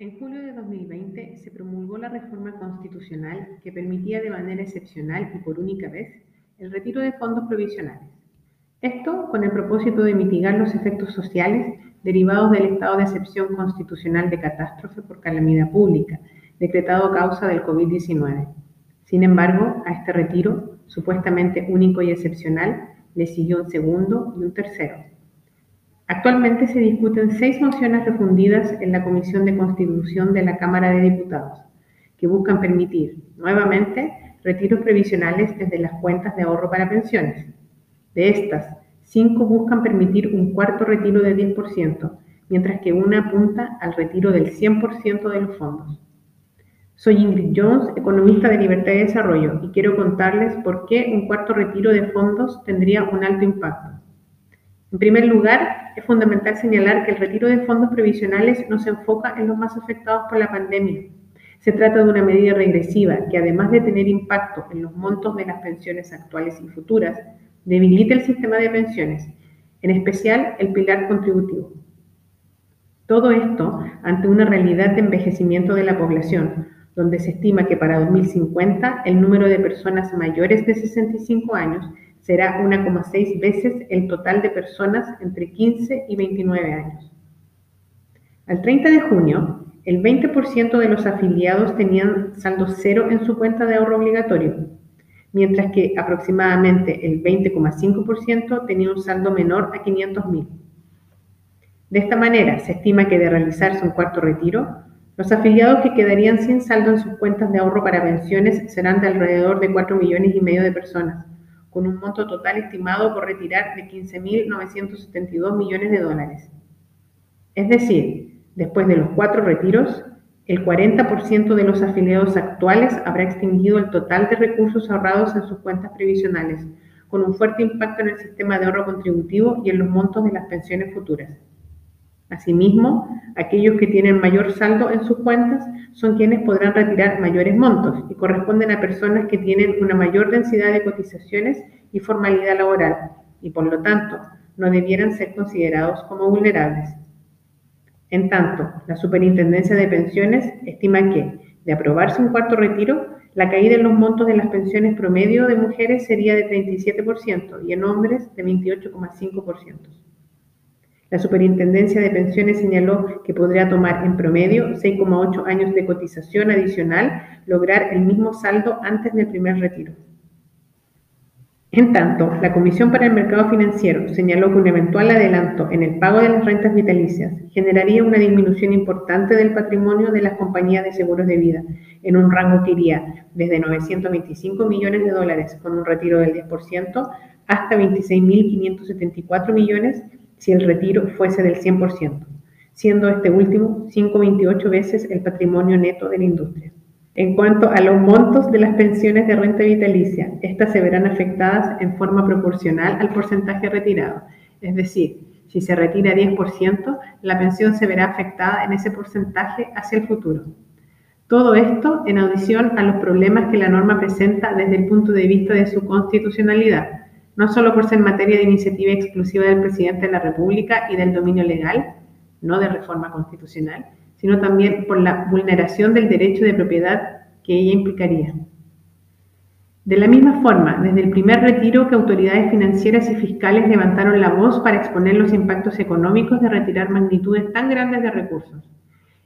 En julio de 2020 se promulgó la reforma constitucional que permitía de manera excepcional y por única vez el retiro de fondos provisionales. Esto con el propósito de mitigar los efectos sociales derivados del estado de excepción constitucional de catástrofe por calamidad pública, decretado a causa del COVID-19. Sin embargo, a este retiro, supuestamente único y excepcional, le siguió un segundo y un tercero. Actualmente se discuten seis mociones refundidas en la Comisión de Constitución de la Cámara de Diputados, que buscan permitir, nuevamente, retiros previsionales desde las cuentas de ahorro para pensiones. De estas, cinco buscan permitir un cuarto retiro de 10%, mientras que una apunta al retiro del 100% de los fondos. Soy Ingrid Jones, economista de Libertad y Desarrollo, y quiero contarles por qué un cuarto retiro de fondos tendría un alto impacto. En primer lugar, es fundamental señalar que el retiro de fondos previsionales no se enfoca en los más afectados por la pandemia. Se trata de una medida regresiva que, además de tener impacto en los montos de las pensiones actuales y futuras, debilita el sistema de pensiones, en especial el pilar contributivo. Todo esto ante una realidad de envejecimiento de la población, donde se estima que para 2050 el número de personas mayores de 65 años será 1,6 veces el total de personas entre 15 y 29 años. Al 30 de junio, el 20% de los afiliados tenían saldo cero en su cuenta de ahorro obligatorio, mientras que aproximadamente el 20,5% tenía un saldo menor a 500.000. De esta manera, se estima que de realizarse un cuarto retiro, los afiliados que quedarían sin saldo en sus cuentas de ahorro para pensiones serán de alrededor de 4 millones y medio de personas, con un monto total estimado por retirar de 15.972 millones de dólares. Es decir, después de los cuatro retiros, el 40% de los afiliados actuales habrá extinguido el total de recursos ahorrados en sus cuentas previsionales, con un fuerte impacto en el sistema de ahorro contributivo y en los montos de las pensiones futuras. Asimismo, aquellos que tienen mayor saldo en sus cuentas son quienes podrán retirar mayores montos y corresponden a personas que tienen una mayor densidad de cotizaciones y formalidad laboral y por lo tanto no debieran ser considerados como vulnerables. En tanto, la Superintendencia de Pensiones estima que, de aprobarse un cuarto retiro, la caída en los montos de las pensiones promedio de mujeres sería de 37% y en hombres de 28,5%. La Superintendencia de Pensiones señaló que podría tomar en promedio 6,8 años de cotización adicional lograr el mismo saldo antes del primer retiro. En tanto, la Comisión para el Mercado Financiero señaló que un eventual adelanto en el pago de las rentas vitalicias generaría una disminución importante del patrimonio de las compañías de seguros de vida, en un rango que iría desde 925 millones de dólares con un retiro del 10% hasta 26.574 millones si el retiro fuese del 100%, siendo este último 5,28 veces el patrimonio neto de la industria. En cuanto a los montos de las pensiones de renta vitalicia, estas se verán afectadas en forma proporcional al porcentaje retirado, es decir, si se retira 10%, la pensión se verá afectada en ese porcentaje hacia el futuro. Todo esto en audición a los problemas que la norma presenta desde el punto de vista de su constitucionalidad, no solo por ser materia de iniciativa exclusiva del presidente de la República y del dominio legal, no de reforma constitucional, sino también por la vulneración del derecho de propiedad que ella implicaría. De la misma forma, desde el primer retiro que autoridades financieras y fiscales levantaron la voz para exponer los impactos económicos de retirar magnitudes tan grandes de recursos.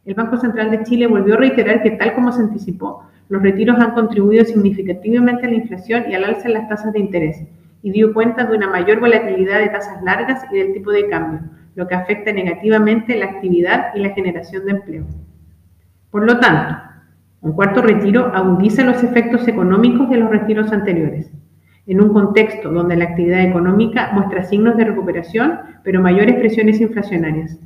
El Banco Central de Chile volvió a reiterar que, tal como se anticipó, los retiros han contribuido significativamente a la inflación y al alza en las tasas de interés, y dio cuenta de una mayor volatilidad de tasas largas y del tipo de cambio, lo que afecta negativamente la actividad y la generación de empleo. Por lo tanto, un cuarto retiro agudiza los efectos económicos de los retiros anteriores, en un contexto donde la actividad económica muestra signos de recuperación, pero mayores presiones inflacionarias.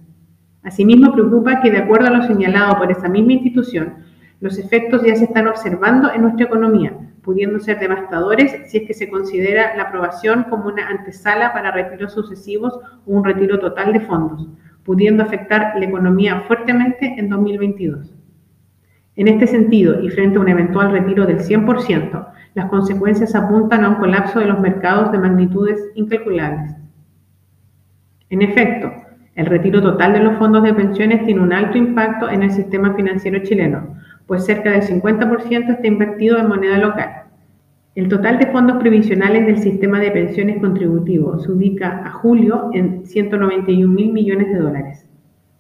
Asimismo, preocupa que, de acuerdo a lo señalado por esa misma institución, los efectos ya se están observando en nuestra economía, pudiendo ser devastadores si es que se considera la aprobación como una antesala para retiros sucesivos o un retiro total de fondos, pudiendo afectar la economía fuertemente en 2022. En este sentido, y frente a un eventual retiro del 100%, las consecuencias apuntan a un colapso de los mercados de magnitudes incalculables. En efecto, El retiro total de los fondos de pensiones tiene un alto impacto en el sistema financiero chileno, pues cerca del 50% está invertido en moneda local. El total de fondos previsionales del sistema de pensiones contributivo se ubica a julio en 191 mil millones de dólares.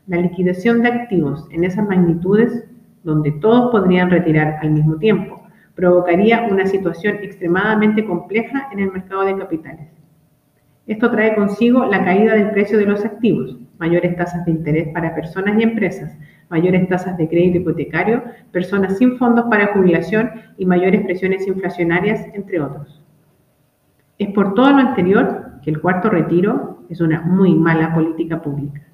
La liquidación de activos en esas magnitudes, donde todos podrían retirar al mismo tiempo, provocaría una situación extremadamente compleja en el mercado de capitales. Esto trae consigo la caída del precio de los activos, mayores tasas de interés para personas y empresas, mayores tasas de crédito hipotecario, personas sin fondos para jubilación y mayores presiones inflacionarias, entre otros. Es por todo lo anterior que el cuarto retiro es una muy mala política pública.